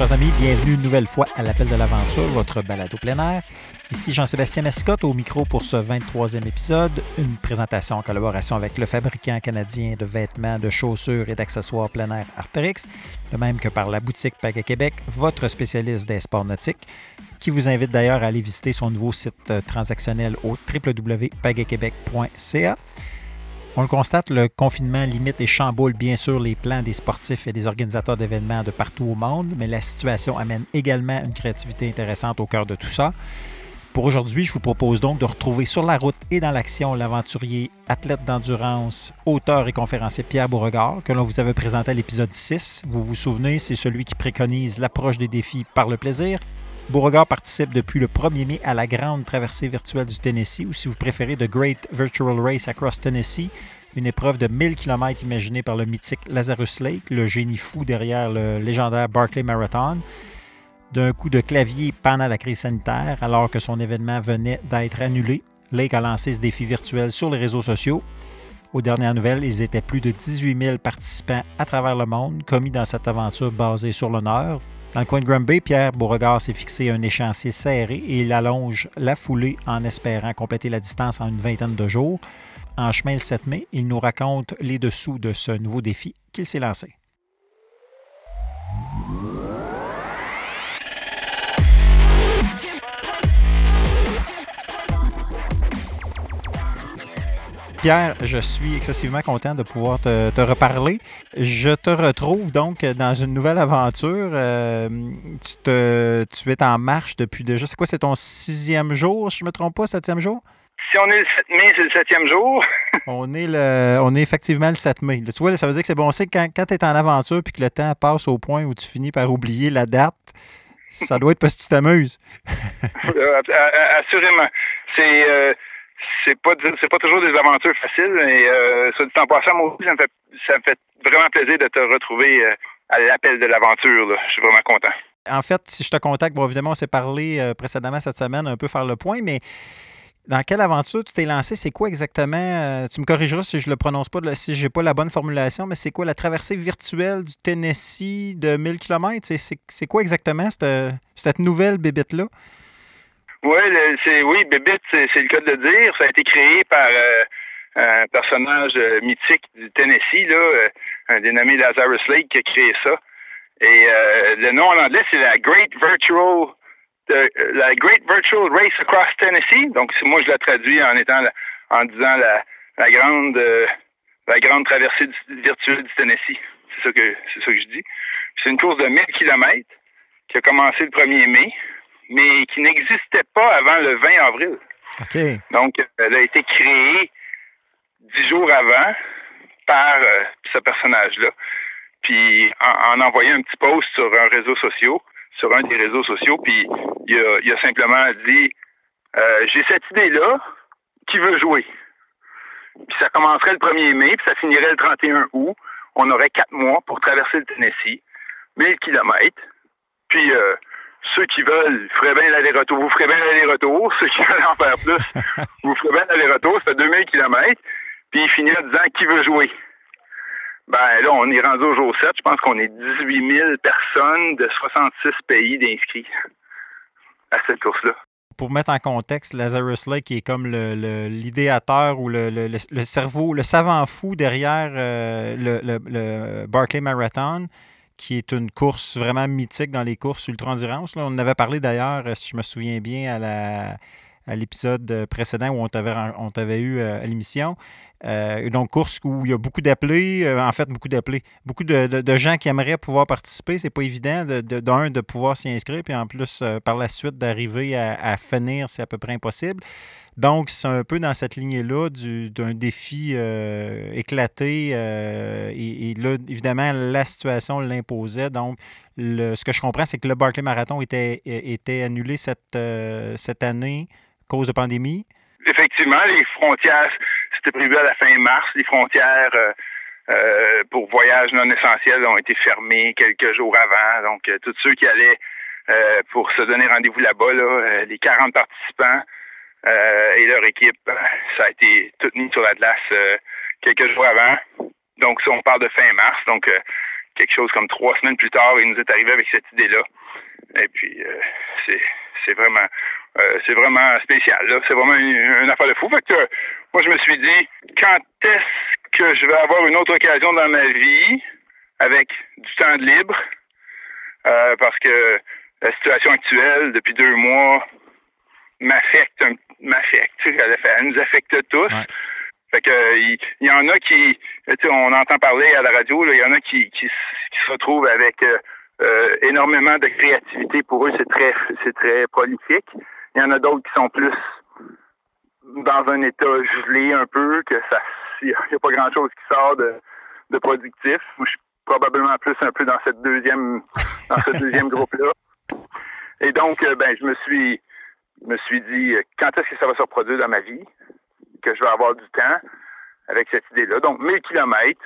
Chers amis, bienvenue une nouvelle fois à l'appel de l'aventure, votre balado plein air. Ici Jean-Sébastien Mascotte au micro pour ce 23e épisode, une présentation en collaboration avec le fabricant canadien de vêtements, de chaussures et d'accessoires plein air Arterix, de même que par la boutique Paga Québec, votre spécialiste des sports nautiques, qui vous invite d'ailleurs à aller visiter son nouveau site transactionnel au www.pagaquebec.ca. On le constate, le confinement limite et chamboule bien sûr les plans des sportifs et des organisateurs d'événements de partout au monde, mais la situation amène également une créativité intéressante au cœur de tout ça. Pour aujourd'hui, je vous propose donc de retrouver sur la route et dans l'action l'aventurier, athlète d'endurance, auteur et conférencier Pierre Beauregard, que l'on vous avait présenté à l'épisode 6. Vous vous souvenez, c'est celui qui préconise l'approche des défis par le plaisir Beauregard participe depuis le 1er mai à la grande traversée virtuelle du Tennessee, ou si vous préférez, The Great Virtual Race Across Tennessee, une épreuve de 1000 km imaginée par le mythique Lazarus Lake, le génie fou derrière le légendaire Barclay Marathon. D'un coup de clavier pendant la crise sanitaire, alors que son événement venait d'être annulé, Lake a lancé ce défi virtuel sur les réseaux sociaux. Aux dernières nouvelles, ils étaient plus de 18 000 participants à travers le monde, commis dans cette aventure basée sur l'honneur, dans le coin de Granby, Pierre Beauregard s'est fixé un échéancier serré et il allonge la foulée en espérant compléter la distance en une vingtaine de jours. En chemin le 7 mai, il nous raconte les dessous de ce nouveau défi qu'il s'est lancé. Pierre, je suis excessivement content de pouvoir te, reparler. Je te retrouve donc dans une nouvelle aventure. Euh, tu, es en marche depuis déjà, c'est quoi, c'est ton sixième jour, si je ne me trompe pas, septième jour? Si on est le 7 mai, c'est le septième jour. on, est le, on est effectivement le 7 mai. tu vois, ça veut dire que c'est bon. C'est quand, quand tu es en aventure puis que le temps passe au point où tu finis par oublier la date, ça doit être parce que tu t'amuses. Euh, assurément. C'est. Euh, c'est pas c'est pas toujours des aventures faciles et euh, ça dit en passant moi aussi ça me fait ça me fait vraiment plaisir de te retrouver euh, à l'appel de l'aventure je suis vraiment content en fait si je te contacte bon évidemment on s'est parlé précédemment cette semaine un peu faire le point mais dans quelle aventure tu t'es lancé? C'est quoi exactement? Euh, tu me corrigeras si je le prononce pas, si j'ai pas la bonne formulation, mais c'est quoi la traversée virtuelle du Tennessee de 1000 km? C'est quoi exactement cette, nouvelle bébête-là? Oui, c'est oui, Bébite, c'est le cas de le dire. Ça a été créé par euh, un personnage euh, mythique du Tennessee, là, euh, un dénommé Lazarus Lake qui a créé ça. Et le nom en anglais, c'est la Great Virtual la Great Virtual Race Across Tennessee. Donc moi je la traduis en étant en disant la, la grande la grande traversée virtuelle du Tennessee. C'est ça que c'est ça que je dis. C'est une course de 1000 km qui a commencé le 1er mai mais qui n'existait pas avant le 20 avril. Donc, elle a été créée dix jours avant par euh, ce personnage-là. Puis, en, envoyant un petit post sur un réseau social, sur un des réseaux sociaux, puis il a, simplement dit euh, J'ai cette idée-là, qui veut jouer? Puis ça commencerait le 1er mai, puis ça finirait le 31 août. On aurait quatre mois pour traverser le Tennessee, 1000 kilomètres. Puis, euh, ceux qui veulent feraient bien l'aller-retour. Vous ferez bien l'aller-retour. Ceux qui veulent en faire plus, vous ferez bien l'aller-retour. Ça fait 2000 km. Puis il finit en disant qui veut jouer? Ben là, on est rendu au jour 7. Je pense qu'on est 18 000 personnes de 66 pays d'inscrits à cette course-là. Pour mettre en contexte, Lazarus Lake est comme l'idéateur ou le, cerveau, le savant fou derrière euh, le, Barclay Marathon qui est une course vraiment mythique dans les courses ultra-endurance. On en avait parlé d'ailleurs, euh, si je me souviens bien, à l'épisode précédent où on t'avait, on t'avait eu euh, à l'émission. Euh, donc, course où il y a beaucoup d'appelés, en fait, beaucoup d'appelés, beaucoup de, gens qui aimeraient pouvoir participer. C'est pas évident, d'un, de, pouvoir s'y inscrire, puis en plus, par la suite, d'arriver à, finir, c'est à peu près impossible. Donc, c'est un peu dans cette lignée-là d'un défi euh, éclaté. Euh, et, là, évidemment, la situation l'imposait. Donc, ce que je comprends, c'est que le Barclay Marathon était, annulé cette, euh, cette année à cause de pandémie. Effectivement, les frontières, c'était prévu à la fin mars. Les frontières pour voyages non essentiels ont été fermées quelques jours avant. Donc, tous ceux qui allaient pour se donner rendez-vous là-bas, là, les 40 participants, euh, et leur équipe, euh, ça a été tout mis sur la glace euh, quelques jours avant. Donc, si on parle de fin mars, donc quelque chose comme trois semaines plus tard, il nous est arrivé avec cette idée-là. Et puis, euh, c'est vraiment euh, c'est vraiment spécial. C'est vraiment une, affaire de fou. Fait que, moi, je me suis dit, quand est-ce que je vais avoir une autre occasion dans ma vie avec du temps de libre? Euh, parce que la situation actuelle, depuis deux mois, m'affecte, m'affecte. Elle, nous affecte tous. Fait que il y, en a qui, on entend parler à la radio, il y en a qui, qui, se retrouvent avec euh, énormément de créativité. Pour eux, c'est très, c'est très prolifique. Il y en a d'autres qui sont plus dans un état gelé un peu, que ça, il n'y a pas grand chose qui sort de, de productif. Moi, je suis probablement plus un peu dans cette deuxième, dans ce deuxième groupe-là. Et donc, euh, ben, je me suis, me suis dit, quand est-ce que ça va se reproduire dans ma vie? que je vais avoir du temps avec cette idée-là. Donc, 1000 kilomètres,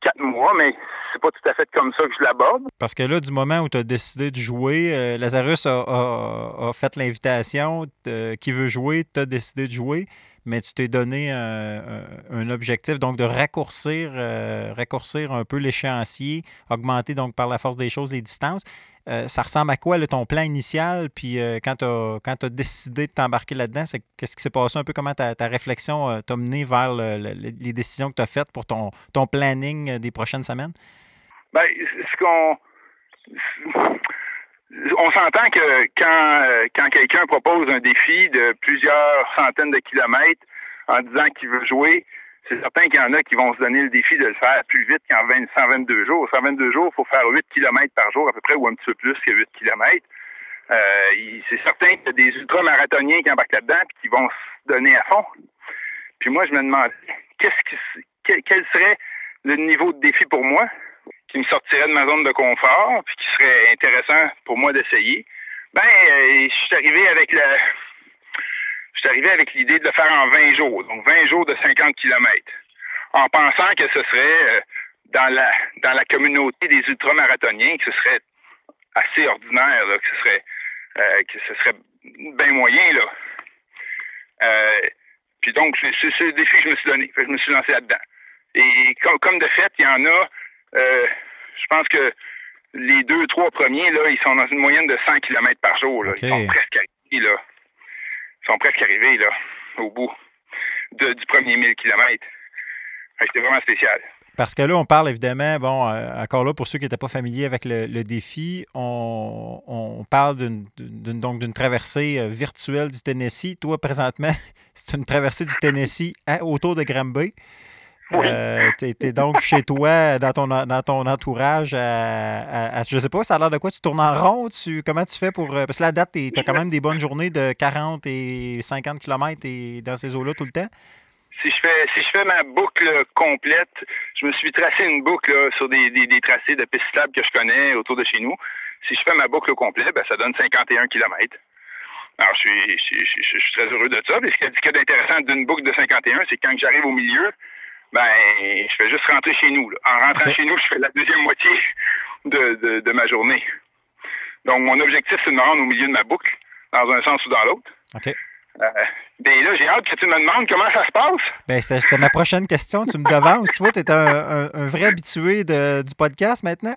quatre mois, mais c'est pas tout à fait comme ça que je l'aborde. Parce que là, du moment où tu as décidé de jouer, euh, Lazarus a, fait l'invitation, euh, qui veut jouer, tu as décidé de jouer, mais tu t'es donné un objectif, donc de raccourcir, euh, raccourcir un peu l'échéancier, augmenter donc par la force des choses les distances. Euh, ça ressemble à quoi ton plan initial? Puis euh, quand tu as, décidé de t'embarquer là-dedans, qu'est-ce qui s'est passé un peu? Comment ta, réflexion euh, t'a mené vers les décisions que tu as faites pour ton, ton planning des prochaines semaines? Bien, ce qu'on. On s'entend que quand, quand quelqu'un propose un défi de plusieurs centaines de kilomètres en disant qu'il veut jouer, c'est certain qu'il y en a qui vont se donner le défi de le faire plus vite qu'en 122 jours. 122 jours, il faut faire 8 km par jour à peu près, ou un petit peu plus que 8 km. Euh, c'est certain qu'il y a des ultramarathoniens qui embarquent là-dedans et qui vont se donner à fond. Puis moi, je me demande, qu'est-ce qui, quel, serait le niveau de défi pour moi qui me sortirait de ma zone de confort puis qui serait intéressant pour moi d'essayer? Ben, euh, je suis arrivé avec le, je suis arrivé avec l'idée de le faire en 20 jours, donc 20 jours de 50 km, en pensant que ce serait euh, dans la dans la communauté des ultramarathoniens, que ce serait assez ordinaire, que ce serait euh, que ce serait bien moyen là. Euh, puis donc c'est ce défi que je me suis donné, je me suis lancé là-dedans. Et comme, de fait, il y en a, je pense que les deux, trois premiers, là, ils sont dans une moyenne de 100 km par jour. Là. Ils sont presque acquis, là sont presque arrivés là, au bout du premier 1000 km. C'était vraiment spécial. Parce que là, on parle évidemment, bon, euh, encore là, pour ceux qui n'étaient pas familiers avec le, défi, on, parle d'une, donc d'une traversée euh, virtuelle du Tennessee. Toi, présentement, c'est une traversée du Tennessee autour de Granby. Euh, tu es, donc chez toi, dans ton, dans ton entourage, à, je sais pas, ça a l'air de quoi? Tu tournes en rond? Tu, comment tu fais pour. Euh, parce que la date, tu as quand même des bonnes journées de 40 et 50 km et dans ces eaux-là tout le temps? Si je fais si je fais ma boucle complète, je me suis tracé une boucle sur des, des, tracés de pistes stables que je connais autour de chez nous. Si je fais ma boucle complète, ben, ça donne 51 km. Alors, je suis, je, suis très heureux de ça. Mais ce qui est d'intéressant d'une boucle de 51, c'est quand j'arrive au milieu, ben, je fais juste rentrer chez nous. En rentrant chez nous, je fais la deuxième moitié de, de, ma journée. Donc, mon objectif, c'est de me rendre au milieu de ma boucle, dans un sens ou dans l'autre. OK. Euh, ben là, j'ai hâte que tu me demandes comment ça se passe. Ben, c'était ma prochaine question. Tu me devances. tu vois, tu es un, vrai habitué du podcast maintenant.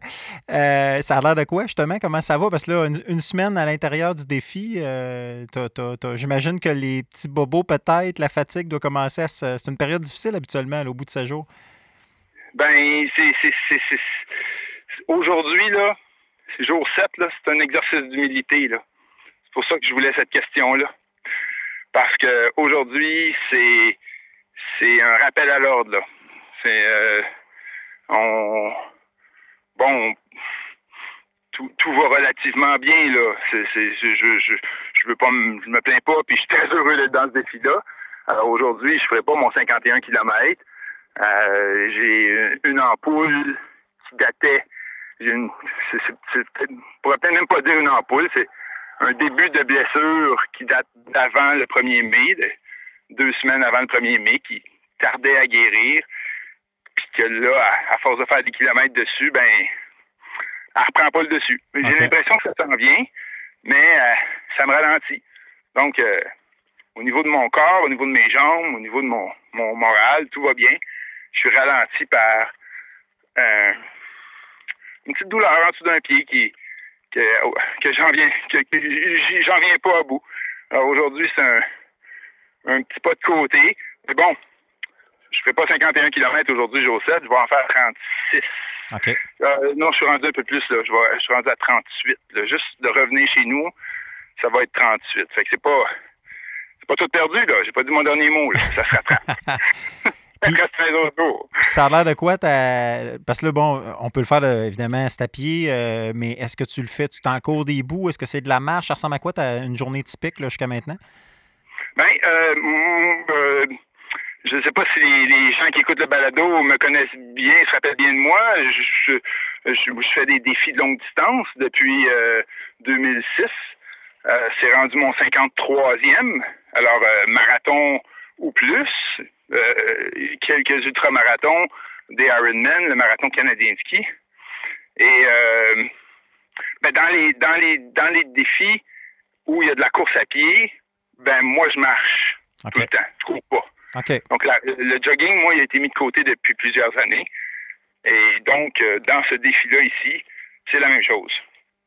Euh, ça a l'air de quoi, justement? Comment ça va? Parce que là, une, semaine à l'intérieur du défi, euh, j'imagine que les petits bobos, peut-être, la fatigue doit commencer à se. C'est une période difficile habituellement, au bout de ce jours. Ben, c'est. Aujourd'hui, là, c'est jour 7, là, c'est un exercice d'humilité, là. C'est pour ça que je voulais cette question-là parce que aujourd'hui, c'est c'est un rappel à l'ordre. Là. C'est euh, on bon tout, tout va relativement bien là. C'est, c'est, je, je, je veux pas je me plains pas, puis je suis très heureux d'être dans ce défi-là. Alors aujourd'hui, je ferai pas mon 51 km. Euh, j'ai une ampoule qui datait. J'ai une, c'est, c'est, c'est, pourrait peut-être même pas dire une ampoule, c'est un début de blessure qui date d'avant le 1er mai, deux semaines avant le 1er mai, qui tardait à guérir. Puis que là, à, force de faire des kilomètres dessus, ben, elle reprend pas le dessus. J'ai l'impression que ça s'en vient, mais euh, ça me ralentit. Donc, euh, au niveau de mon corps, au niveau de mes jambes, au niveau de mon, mon moral, tout va bien. Je suis ralenti par une petite douleur en dessous d'un pied qui que, que j'en viens que, j'en viens pas à bout. Alors aujourd'hui, c'est un, un petit pas de côté. Mais bon, je fais pas 51 km aujourd'hui, j'ai 7, je vais en faire 36. OK. Euh, non, je suis rendu un peu plus, là. Je, vais, je suis rendu à 38. Juste de revenir chez nous, ça va être 38. Fait que c'est pas. C'est pas tout perdu, là. J'ai pas dit mon dernier mot, là. Ça se rattrape. ça a l'air de quoi? Parce que là, bon, on peut le faire évidemment c'est à pied, euh, mais est-ce que tu le fais, tu t'en cours des bouts? Est-ce que c'est de la marche? Ça ressemble à quoi as une journée typique jusqu'à maintenant? Bien, euh, euh, je ne sais pas si les, gens qui écoutent le balado me connaissent bien, se rappellent bien de moi. Je, je, fais des défis de longue distance depuis 2006. c'est rendu mon 53e. Alors, marathon ou plus. Euh, quelques ultramarathons, des Ironman, le marathon canadien ski. Et euh, ben dans les dans les dans les défis où il y a de la course à pied, ben moi je marche tout le temps, je cours pas. Donc le jogging, moi, il a été mis de côté depuis plusieurs années. Et donc euh, dans ce défi-là ici, c'est la même chose.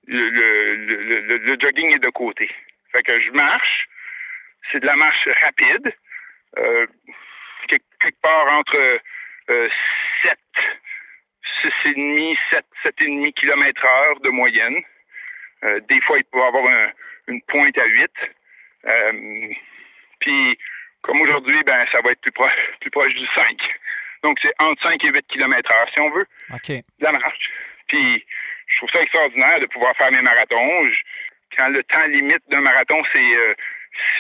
Le, le, le, jogging est de côté. Fait que je marche, c'est de la marche rapide. Euh, quelque part entre euh, 7, 6,5, 7, 7,5 km heure de moyenne. Euh, des fois, il peut y avoir une pointe à 8. Euh, puis, comme aujourd'hui, ben, ça va être plus proche, plus proche du 5. Donc, c'est entre 5 et 8 km heure, si on veut. OK. La marche. Puis, je trouve ça extraordinaire de pouvoir faire mes marathons. quand le temps limite d'un marathon, c'est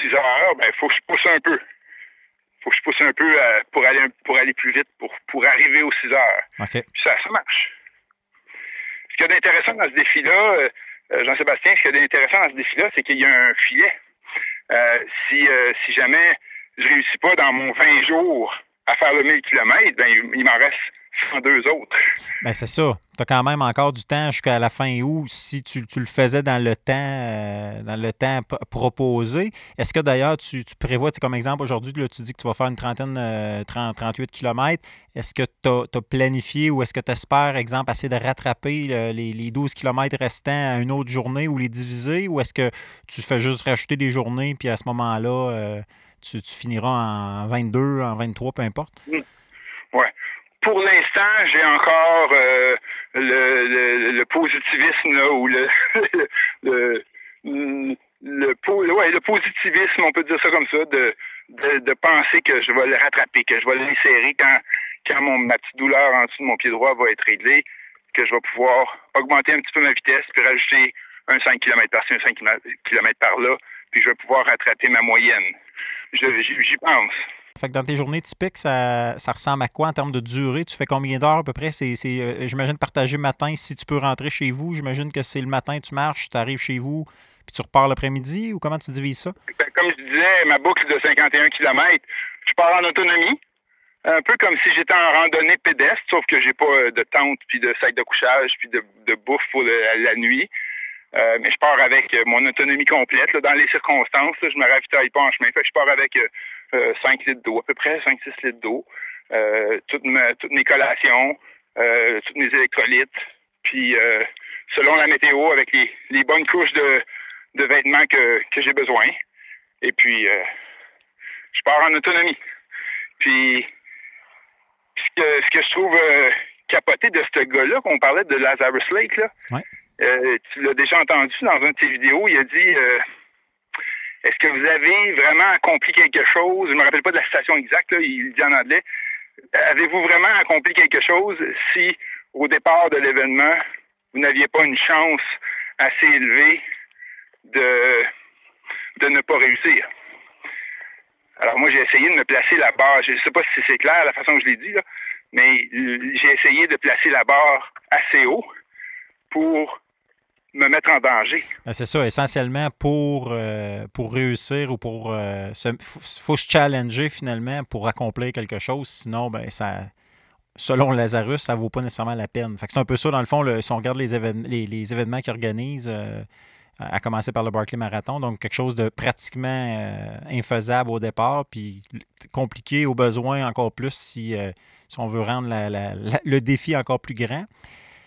6 heures, ben, il faut que je pousse un peu faut que je pousse un peu euh, pour aller pour aller plus vite, pour, pour arriver aux 6 heures. Puis ça, ça marche. Ce qu'il y a d'intéressant dans ce défi-là, euh, euh, Jean-Sébastien, ce qu'il y a d'intéressant dans ce défi-là, c'est qu'il y a un filet. si, si jamais je réussis pas dans mon 20 jours à faire le 1000 km, ben, il m'en reste deux autres. Bien, c'est ça. Tu as quand même encore du temps jusqu'à la fin août si tu, le faisais dans le temps, euh, dans le temps proposé. Est-ce que d'ailleurs tu, tu prévois, comme exemple aujourd'hui, tu dis que tu vas faire une trentaine, 30, 38 km. Est-ce que tu as, planifié ou est-ce que tu espères, exemple, essayer de rattraper euh, les, les, 12 km restants à une autre journée ou les diviser? Ou est-ce que tu fais juste rajouter des journées puis à ce moment-là, euh, tu, finiras en 22, en 23, peu importe? Oui. Ouais pour l'instant, j'ai encore euh, le, le, positivisme là, ou le le, le, le, positivisme, on peut dire ça comme ça, de, de, penser que je vais le rattraper, que je vais l'insérer quand, quand mon, ma petite douleur en dessous de mon pied droit va être réglée, que je vais pouvoir augmenter un petit peu ma vitesse, puis rajouter un 5 km par-ci, un 5 km par là, puis je vais pouvoir rattraper ma moyenne. J'y pense. Fait que dans tes journées typiques, ça, ressemble à quoi en termes de durée? Tu fais combien d'heures à peu près? C'est, euh, j'imagine, partagé matin. Si tu peux rentrer chez vous, j'imagine que c'est le matin, tu marches, tu arrives chez vous, puis tu repars l'après-midi, ou comment tu divises ça? Ben, comme je disais, ma boucle de 51 km, je pars en autonomie. Un peu comme si j'étais en randonnée pédestre, sauf que j'ai pas euh, de tente, puis de sac de couchage, puis de, bouffe pour la nuit. Euh, mais je pars avec mon autonomie complète. dans les circonstances, je me ravitaille pas en chemin. Fait je pars avec 5 euh, litres d'eau, à peu près 5-6 litres d'eau, euh, toutes, mes collations, euh, toutes mes électrolytes, puis selon la météo, avec les, bonnes couches de, vêtements que, j'ai besoin. Et puis, je pars en autonomie. Puis, ce que, ce que je trouve capoté de ce gars-là, qu'on parlait de Lazarus Lake, là, tu l'as déjà entendu dans une de tes vidéos, il a dit est-ce que vous avez vraiment accompli quelque chose? Je me rappelle pas de la citation exacte, il dit en anglais. Avez-vous vraiment accompli quelque chose si, au départ de l'événement, vous n'aviez pas une chance assez élevée de, de ne pas réussir? Alors moi, j'ai essayé de me placer la barre. Je ne sais pas si c'est clair la façon que je l'ai dit, là, mais j'ai essayé de placer la barre assez haut pour me mettre en danger. Ben, c'est ça, essentiellement pour, euh, pour réussir ou pour euh, faut, se challenger finalement pour accomplir quelque chose. Sinon, ben ça selon Lazarus, ça ne vaut pas nécessairement la peine. c'est un peu ça, dans le fond, si on regarde les, les, événements qu'ils organisent, euh, à commencer par le Barclay Marathon, donc quelque chose de pratiquement infaisable au départ, puis compliqué au besoin encore plus si, si on veut rendre le défi encore plus grand.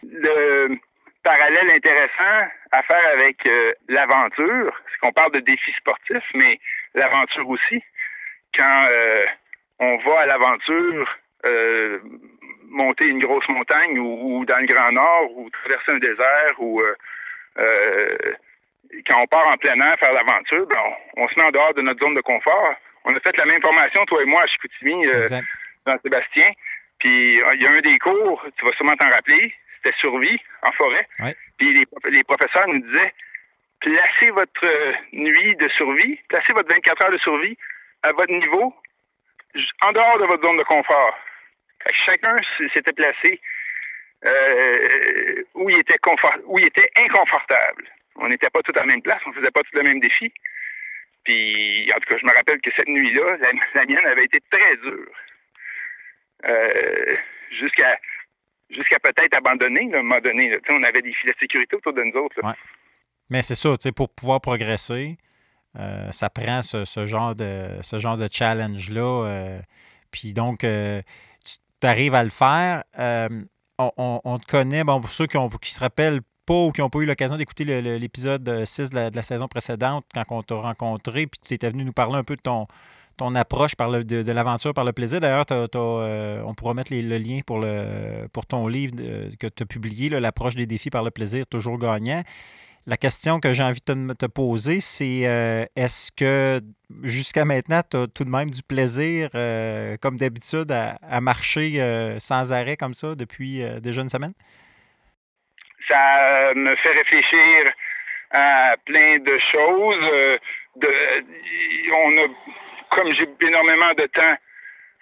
Le parallèle intéressant à faire avec euh, l'aventure, c'est qu'on parle de défis sportifs, mais l'aventure aussi. Quand euh, on va à l'aventure, euh, monter une grosse montagne ou, dans le Grand Nord ou traverser un désert ou quand on part en plein air faire l'aventure, ben, on, se met en dehors de notre zone de confort. On a fait la même formation, toi et moi, à Chicoutimi, dans Sébastien. Puis il y a un des cours, tu vas sûrement t'en rappeler, c'était survie en forêt. Puis les, professeurs nous disaient placez votre euh, nuit de survie, placez votre 24 heures de survie à votre niveau, en dehors de votre zone de confort. chacun s'était placé euh, où, il était confort, où il était inconfortable. On n'était pas tous à la même place, on faisait pas tous le même défi. Puis, en tout cas, je me rappelle que cette nuit-là, la, mienne avait été très dure. Euh, jusqu'à jusqu'à peut-être abandonner, à un moment donné. On avait des filets de sécurité autour de nous autres. Mais c'est ça, pour pouvoir progresser, euh, ça prend ce, genre de ce genre de challenge-là. Euh, puis donc, euh, tu arrives à le faire. On, te connaît, bon, pour ceux qui, qui se rappellent pas ou qui n'ont pas eu l'occasion d'écouter l'épisode 6 de la, de la, saison précédente, quand on t'a rencontré, puis tu étais venu nous parler un peu de ton, ton approche par le, de, l'aventure par le plaisir. D'ailleurs, euh, on pourra mettre le lien pour, le, pour ton livre que tu as publié, L'approche des défis par le plaisir, toujours gagnant. La question que j'ai envie de te, poser, c'est euh, est-ce que jusqu'à maintenant, tu as tout de même du plaisir, euh, comme d'habitude, à, marcher sans arrêt comme ça depuis déjà une semaine? Ça me fait réfléchir à plein de choses. on a comme j'ai énormément de temps,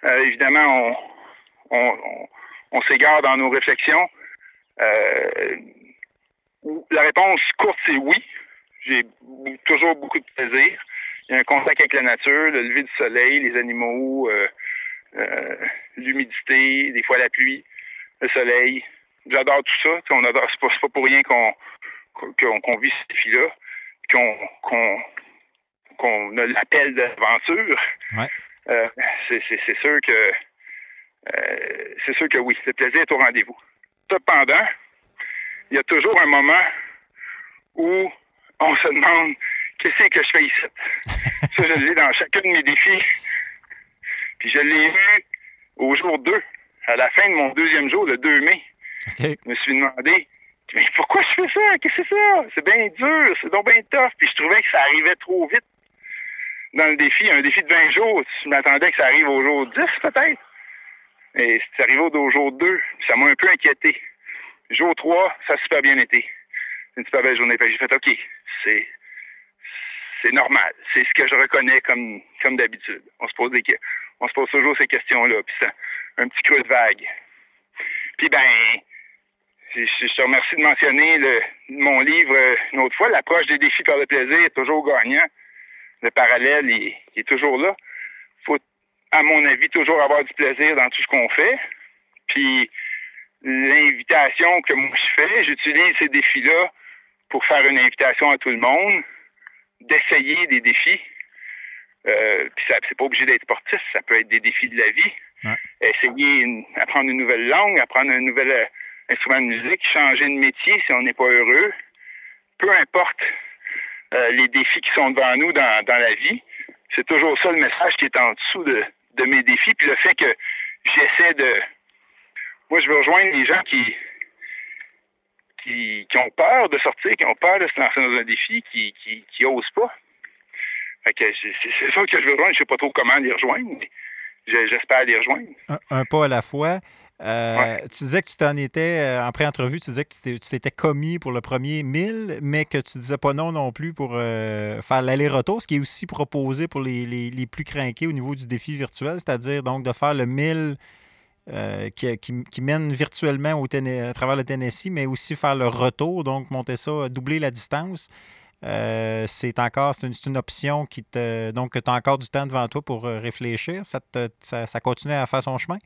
euh, évidemment, on, on, s'égare dans nos réflexions. Euh, la réponse courte, c'est oui. J'ai toujours beaucoup de plaisir. Il y a un contact avec la nature, le lever du soleil, les animaux, euh, l'humidité, des fois la pluie, le soleil. J'adore tout ça. On adore, c'est pas, pour rien qu'on qu'on vit ce défi-là, qu'on qu'on a l'appel d'aventure, euh, c'est sûr que euh, c'est sûr que oui, le plaisir est au rendez-vous. Cependant, il y a toujours un moment où on se demande qu'est-ce que je fais ici? Ça, je l'ai dans chacun de mes défis. Puis je l'ai eu au jour 2, à la fin de mon deuxième jour, le 2 mai. Je me suis demandé, mais pourquoi je fais ça? Qu'est-ce que c'est ça? C'est bien dur, c'est donc bien tough. Puis je trouvais que ça arrivait trop vite dans le défi, un défi de 20 jours, je m'attendais que ça arrive au jour 10 peut-être. Et c'est arrivé au jour 2, ça m'a un peu inquiété. Jour 3, ça a super bien été. Une super belle journée. J'ai fait OK, c'est c'est normal. C'est ce que je reconnais comme comme d'habitude. On se pose des on se pose toujours ces questions-là. Puis c'est un petit creux de vague. Puis ben, je, te remercie de mentionner le, mon livre une autre fois, l'approche des défis par le plaisir est toujours gagnant le parallèle il, est toujours là. faut, à mon avis, toujours avoir du plaisir dans tout ce qu'on fait. Puis l'invitation que moi je fais, j'utilise ces défis-là pour faire une invitation à tout le monde, d'essayer des défis. Euh, puis ça, c'est pas obligé d'être sportif, ça peut être des défis de la vie. Essayer d'apprendre une nouvelle langue, apprendre un nouvel euh, instrument de musique, changer de métier si on n'est pas heureux. Peu importe euh, les défis qui sont devant nous dans, dans la vie. C'est toujours ça le message qui est en dessous de, de mes défis. Puis le fait que j'essaie de. Moi, je veux rejoindre les gens qui, qui, qui, ont peur de sortir, qui ont peur de se lancer dans un défi, qui, qui, qui pas. C'est ça que je veux rejoindre. Je sais pas trop comment les rejoindre, mais j'espère les rejoindre. un, pas à la fois. Euh, tu disais que tu t'en étais, euh, en pré-entrevue, tu disais que tu t'étais commis pour le premier 1000, mais que tu disais pas non non plus pour euh, faire l'aller-retour, ce qui est aussi proposé pour les, plus craqués au niveau du défi virtuel, c'est-à-dire donc de faire le 1000 qui, mène virtuellement au à travers le Tennessee, mais aussi faire le retour, donc monter ça, doubler la distance. c'est encore c'est une, option qui te donc tu as encore du temps devant toi pour réfléchir. Ça, ça continue à faire son chemin?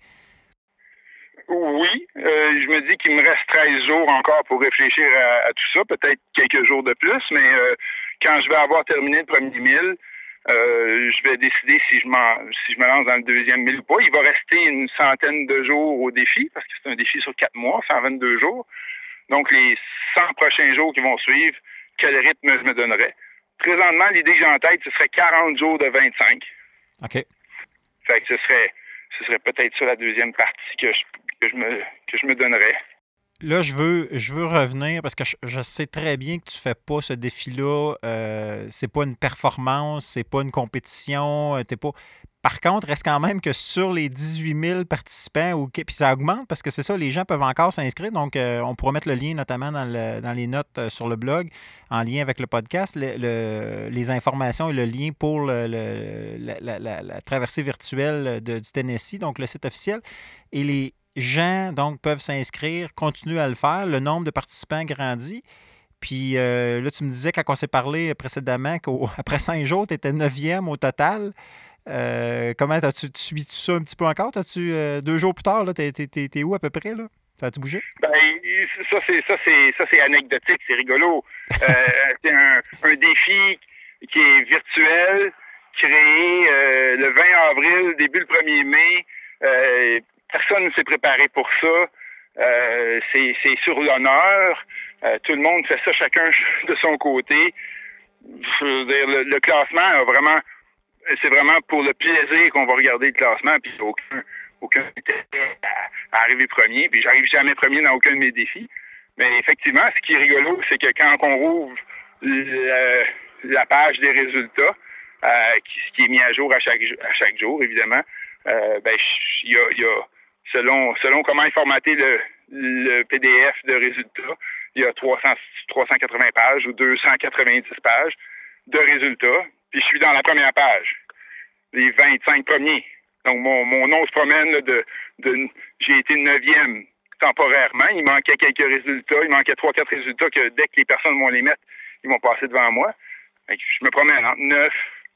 Oui, euh, je me dis qu'il me reste 13 jours encore pour réfléchir à, tout ça, peut-être quelques jours de plus, mais euh, quand je vais avoir terminé le premier mille, euh, je vais décider si je, si je me lance dans le deuxième mille ou pas. Il va rester une centaine de jours au défi, parce que c'est un défi sur quatre mois, 122 jours. Donc, les 100 prochains jours qui vont suivre, quel rythme je me donnerais? Présentement, l'idée que j'ai en tête, ce serait 40 jours de 25. OK. Fait que ce serait, ce serait peut-être ça la deuxième partie que je, que je, me, que je me donnerais. Là, je veux, je veux revenir parce que je, sais très bien que tu fais pas ce défi-là. Euh, c'est pas une performance, c'est pas une compétition. Euh, t'es pas. Par contre, reste quand même que sur les 18 000 participants, puis ça augmente parce que c'est ça, les gens peuvent encore s'inscrire. Donc, euh, on pourra mettre le lien notamment dans, les notes euh, sur le blog en lien avec le podcast, les informations et le lien pour la, traversée virtuelle du Tennessee, donc le site officiel. Et les gens donc peuvent s'inscrire, continuer à le faire. Le nombre de participants grandit. Puis euh, là, tu me disais quand on s'est parlé précédemment qu'après cinq jours, tu étais neuvième au total. Euh, comment as-tu suis -tu ça un petit peu encore? As-tu euh, deux jours plus tard, t'es, es, où à peu près? Là? Ça a-tu bougé? Ben, ça, c'est ça, c'est ça, c'est anecdotique, c'est rigolo. Euh, c'est un, un, défi qui est virtuel, créé le 20 avril, début le 1er mai. Personne ne s'est préparé pour ça. c'est, c'est sur l'honneur. tout le monde fait ça chacun de son côté. Je veux dire, le classement a vraiment c'est vraiment pour le plaisir qu'on va regarder le classement, puis aucun, aucun à, à arriver premier, puis j'arrive jamais premier dans aucun de mes défis. Mais effectivement, ce qui est rigolo, c'est que quand on rouvre la page des résultats, euh, qui, qui, est mis à jour à chaque, à chaque jour, évidemment, euh, ben, il y a, y a, selon, selon comment est formaté le, le PDF de résultats, il y a 300, 380 pages ou 290 pages de résultats puis je suis dans la première page, les 25 premiers. Donc, mon, mon nom se promène de, de j'ai été neuvième temporairement. Il manquait quelques résultats. Il manquait trois, quatre résultats que dès que les personnes vont les mettre, ils vont passer devant moi. je me promène entre 9,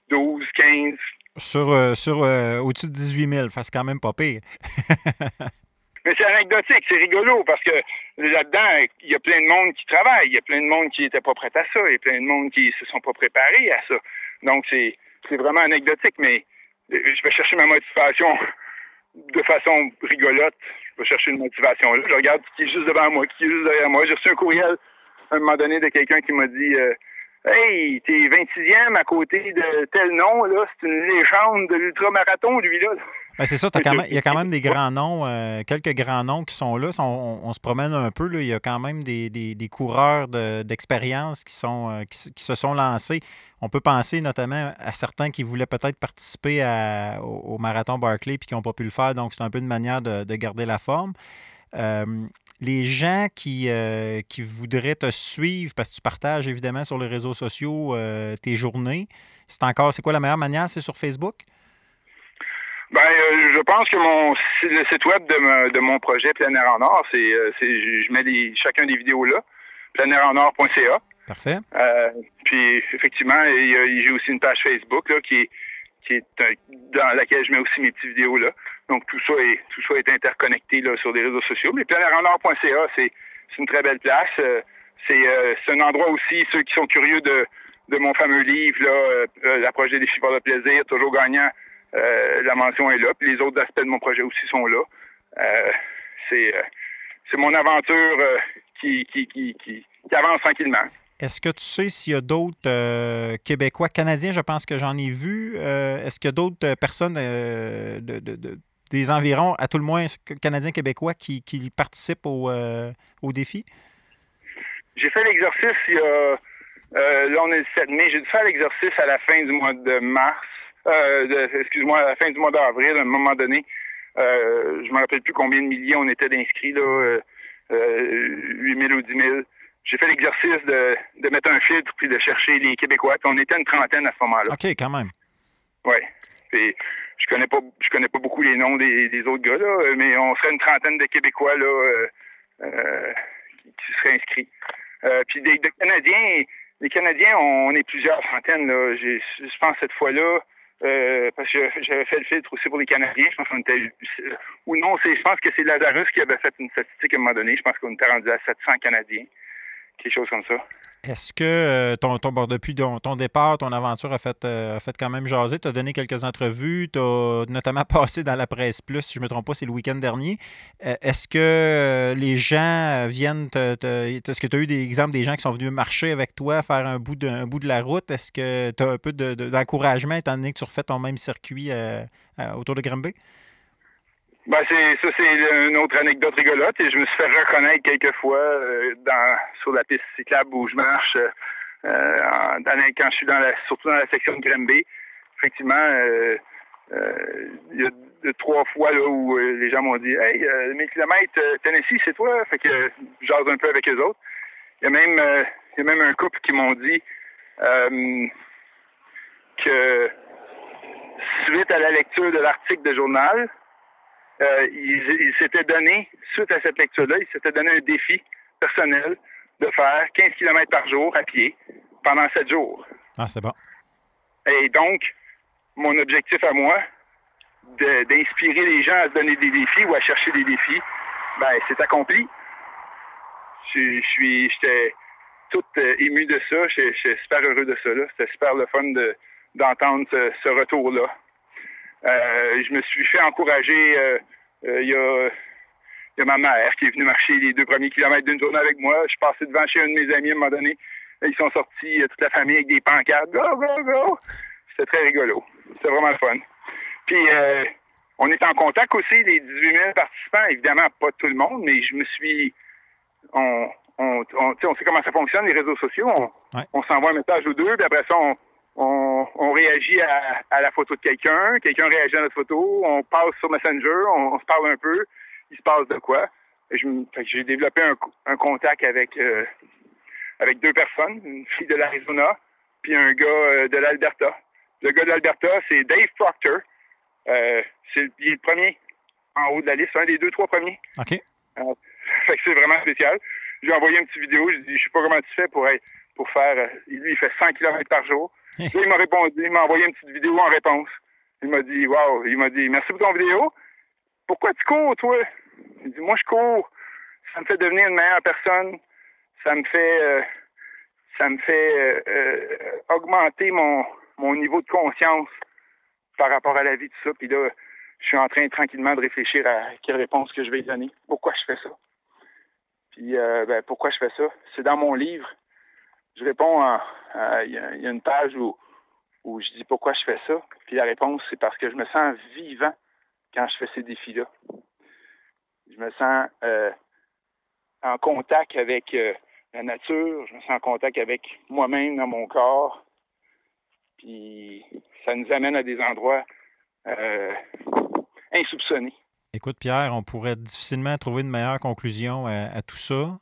12, 15. Sur, euh, sur euh, au-dessus de 18 000, c'est quand même pas pire. Mais c'est anecdotique, c'est rigolo parce que là-dedans, il y a plein de monde qui travaille, il y a plein de monde qui n'était pas prêt à ça, il y a plein de monde qui se sont pas préparés à ça. Donc, c'est, c'est vraiment anecdotique, mais je vais chercher ma motivation de façon rigolote. Je vais chercher une motivation là. Je regarde qui est juste devant moi, qui est juste derrière moi. J'ai reçu un courriel à un moment donné de quelqu'un qui m'a dit euh, Hey, t'es 26e à côté de tel nom, là, c'est une légende de l'ultramarathon, lui, là. Ben c'est ça, il y a quand même des grands noms, euh, quelques grands noms qui sont là. On, se promène un peu, là, il y a quand même des, des, coureurs d'expérience qui, sont, euh, qui, se sont lancés. On peut penser notamment à certains qui voulaient peut-être participer au, marathon Barclay puis qui n'ont pas pu le faire, donc c'est un peu une manière de, garder la forme. Euh, les gens qui, qui voudraient te suivre, parce que tu partages évidemment sur les réseaux sociaux tes journées, c'est encore, c'est quoi la meilleure manière? C'est sur Facebook? Ben, euh, je pense que mon le site web de, de mon projet Plein Air en Or, c'est, euh, je mets les, chacun des vidéos là, pleinair-en-or.ca. Parfait. Euh, puis effectivement, j'ai aussi une page Facebook là, qui qui est dans laquelle je mets aussi mes petites vidéos là. Donc tout ça est tout ça est interconnecté là sur les réseaux sociaux. Mais pleinair-en-or.ca, c'est une très belle place. c'est c'est un endroit aussi ceux qui sont curieux de de mon fameux livre là, l'approche des défis par le plaisir, toujours gagnant euh, la mention est là. Puis les autres aspects de mon projet aussi sont là. Euh, c'est, euh, c'est mon aventure qui, qui, qui, qui, avance tranquillement. Est-ce que tu sais s'il y a d'autres Québécois, Canadiens, je pense que j'en ai vu. est-ce qu'il y a d'autres personnes de, de, des environs, à tout le moins Canadiens, Québécois, qui, qui participent au, au défi? J'ai fait l'exercice il y a. là, on est le 7 mai. J'ai dû faire l'exercice à la fin du mois de mars euh, excuse-moi, à la fin du mois d'avril, à un moment donné, euh, je me rappelle plus combien de milliers on était d'inscrits, là, euh, 8 000 ou 10 000. J'ai fait l'exercice de, de mettre un filtre puis de chercher les Québécois. Puis on était une trentaine à ce moment-là. OK, quand même. Oui. Je connais pas je connais pas beaucoup les noms des, des autres gars, là, mais on serait une trentaine de Québécois là, euh, euh qui, seraient inscrits. Euh, puis des, Canadiens, les Canadiens, on, est plusieurs centaines. Là. Je pense cette fois-là, euh, parce que j'avais fait le filtre aussi pour les Canadiens. Je pense qu'on était. Ou non, je pense que c'est Lazarus qui avait fait une statistique à un moment donné. Je pense qu'on était rendu à 700 Canadiens quelque chose comme ça. Est-ce que euh, ton, ton, depuis ton, départ, ton aventure a fait, euh, quand même jaser? Tu as donné quelques entrevues, tu as notamment passé dans la presse plus, si je ne me trompe pas, c'est le week-end dernier. Euh, est-ce que les gens viennent te. est-ce que tu as eu des exemples des gens qui sont venus marcher avec toi, faire un bout de, de la route? Est-ce que tu as un peu d'encouragement étant donné que tu refais ton même circuit autour de Granby? Ben c'est ça c'est une autre anecdote rigolote et je me suis fait reconnaître quelques fois euh, dans sur la piste cyclable où je marche euh, quand je suis dans la surtout dans la section de Grimby. Effectivement, euh, euh, il y a deux, trois fois là où les gens m'ont dit Hey, 1000 km Tennessee, c'est toi? Fait que j'ose un peu avec eux autres. Il y a même il y a même un couple qui m'ont dit que suite à la lecture de l'article de journal, euh, il, s'était donné, suite à cette lecture-là, il s'était donné un défi personnel de faire 15 km par jour à pied pendant 7 jours. Ah, c'est bon. Et donc, mon objectif à moi, d'inspirer les gens à se donner des défis ou à chercher des défis, ben, c'est accompli. Je, suis, j'étais tout euh, ému de ça. Je suis super heureux de ça. C'était super le fun d'entendre ce retour-là. Euh, je me suis fait encourager. Euh, euh, il y a il y a ma mère qui est venue marcher les deux premiers kilomètres d'une journée avec moi. Je suis passé devant chez un de mes amis à un moment donné. Ils sont sortis, toute la famille, avec des pancartes. Go, go, go! C'était très rigolo. C'était vraiment le fun. Puis, on est en contact aussi, les 18 000 participants. Évidemment, pas tout le monde, mais je me suis... On, on, on, sait comment ça fonctionne, les réseaux sociaux. On, on s'envoie un message ou deux, puis après ça, on, on, réagit à, la photo de quelqu'un, quelqu'un réagit à notre photo, on passe sur Messenger, on, se parle un peu, il se passe de quoi. J'ai développé un, contact avec euh, avec deux personnes, une fille de l'Arizona, puis un gars euh, de l'Alberta. Le gars de l'Alberta, c'est Dave Proctor. Euh, c'est il est le premier en haut de la liste, un des deux, trois premiers. OK. fait que c'est vraiment spécial. J'ai envoyé une petite vidéo, je dis, je sais pas comment tu fais pour pour faire. lui, il fait 100 km par jour il m'a répondu, il m'a envoyé une petite vidéo en réponse. Il m'a dit, waouh, il m'a dit, merci pour ton vidéo. Pourquoi tu cours, toi? Il dit, moi, je cours. Ça me fait devenir une meilleure personne. Ça me fait, euh, ça me fait euh, euh, augmenter mon, mon niveau de conscience par rapport à la vie, tout ça. Puis là, je suis en train tranquillement de réfléchir à quelle réponse que je vais donner. Pourquoi je fais ça? Puis, ben, pourquoi je fais ça? C'est dans mon livre je réponds il y, a une page où, je dis pourquoi je fais ça. Puis la réponse, c'est parce que je me sens vivant quand je fais ces défis-là. Je me sens euh, en contact avec euh, la nature, je me sens en contact avec moi-même dans mon corps. Puis ça nous amène à des endroits euh, insoupçonnés. Écoute, Pierre, on pourrait difficilement trouver une meilleure conclusion à tout ça.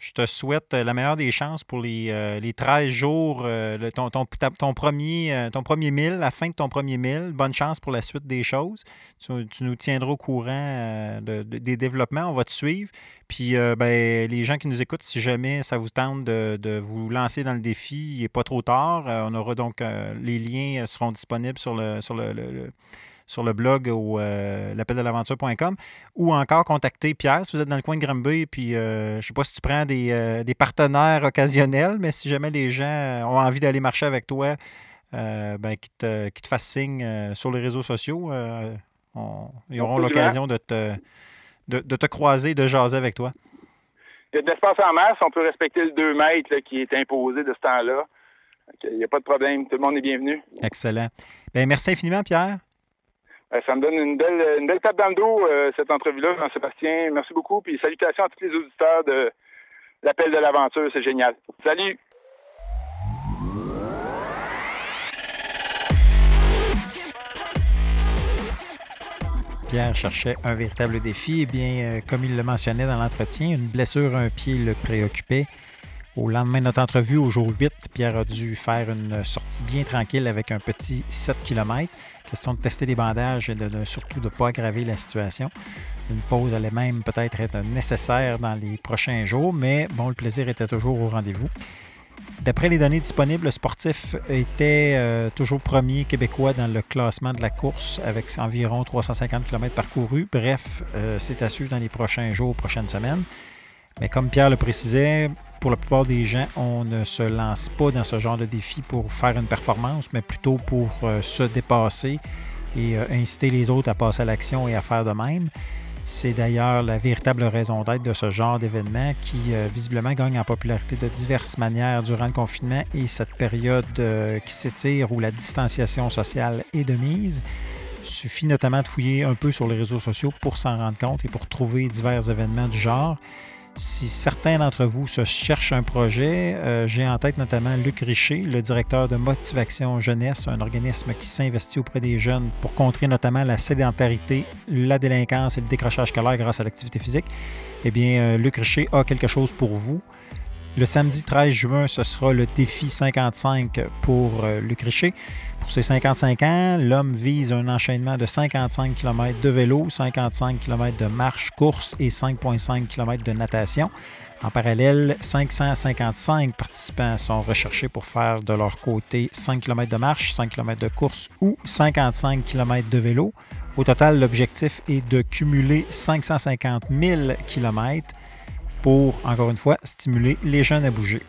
Je te souhaite euh, la meilleure des chances pour les, euh, les 13 jours, euh, ton, premier, mille, la fin de ton premier mille. Bonne chance pour la suite des choses. Tu, nous tiendras au courant des développements. On va te suivre. Puis ben, les gens qui nous écoutent, si jamais ça vous tente de, vous lancer dans le défi, il n'est pas trop tard. on aura donc les liens seront disponibles sur le, sur le sur le blog ou euh, l'appel-de-l'aventure.com ou encore contacter Pierre si vous êtes dans le coin de Granby. Puis euh, je ne sais pas si tu prends euh, des, partenaires occasionnels, mais si jamais les gens ont envie d'aller marcher avec toi, ben, qu'ils te, te fassent signe sur les réseaux sociaux. ils auront l'occasion de te, de, te croiser, de jaser avec toi. Il y a de l'espace en masse. On peut respecter le 2 mètres qui est imposé de ce temps-là. Il n'y a pas de problème. Tout le monde est bienvenu. Excellent. Bien, merci infiniment, Pierre. Euh, ça me donne une belle, tape dans le dos, cette entrevue-là, Jean-Sébastien. Merci beaucoup. Puis salutations à tous les auditeurs de l'appel de l'aventure. C'est génial. Salut! Pierre cherchait un véritable défi. Eh bien, euh, comme il le mentionnait dans l'entretien, une blessure à un pied le préoccupait. Au lendemain de notre entrevue, au jour 8, Pierre a dû faire une sortie bien tranquille avec un petit 7 km. Question de tester les bandages et de, surtout de ne pas aggraver la situation. Une pause allait même peut-être être nécessaire dans les prochains jours, mais bon, le plaisir était toujours au rendez-vous. D'après les données disponibles, le sportif était euh, toujours premier québécois dans le classement de la course avec environ 350 km parcourus. Bref, euh, c'est à suivre dans les prochains jours, prochaines semaines. Mais comme Pierre le précisait, pour la plupart des gens, on ne se lance pas dans ce genre de défi pour faire une performance, mais plutôt pour euh, se dépasser et euh, inciter les autres à passer à l'action et à faire de même. C'est d'ailleurs la véritable raison d'être de ce genre d'événement qui euh, visiblement gagne en popularité de diverses manières durant le confinement et cette période qui s'étire où la distanciation sociale est de mise. Il suffit notamment de fouiller un peu sur les réseaux sociaux pour s'en rendre compte et pour trouver divers événements du genre. Si certains d'entre vous se cherchent un projet, euh, j'ai en tête notamment Luc Richer, le directeur de Motivation Jeunesse, un organisme qui s'investit auprès des jeunes pour contrer notamment la sédentarité, la délinquance et le décrochage scolaire grâce à l'activité physique. Eh bien, euh, Luc Richer a quelque chose pour vous. Le samedi 13 juin, ce sera le défi 55 pour euh, Luc Richer. Pour ses 55 ans, l'homme vise un enchaînement de 55 km de vélo, 55 km de marche, course et 5,5 km de natation. En parallèle, 555 participants sont recherchés pour faire de leur côté 5 km de marche, 5 km de course ou 55 km de vélo. Au total, l'objectif est de cumuler 550 000 km pour, encore une fois, stimuler les jeunes à bouger.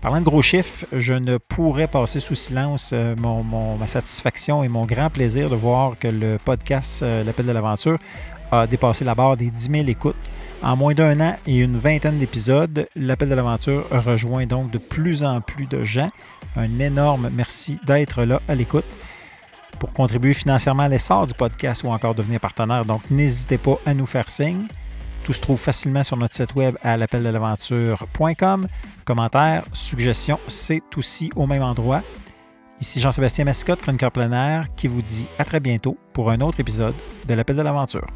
Parlant de gros chiffres, je ne pourrais passer sous silence euh, ma satisfaction et mon grand plaisir de voir que le podcast euh, L'appel de l'aventure a dépassé la barre des 10 000 écoutes. En moins d'un an et une vingtaine d'épisodes, l'appel de l'aventure rejoint donc de plus en plus de gens. Un énorme merci d'être là à l'écoute pour contribuer financièrement à l'essor du podcast ou encore devenir partenaire. Donc n'hésitez pas à nous faire signe. Tout se trouve facilement sur notre site web à l'appeldel'aventure.com. Commentaires, suggestions, c'est aussi au même endroit. Ici Jean-Sébastien Mascotte, chroniqueur plein qui vous dit à très bientôt pour un autre épisode de l'Appel de l'aventure.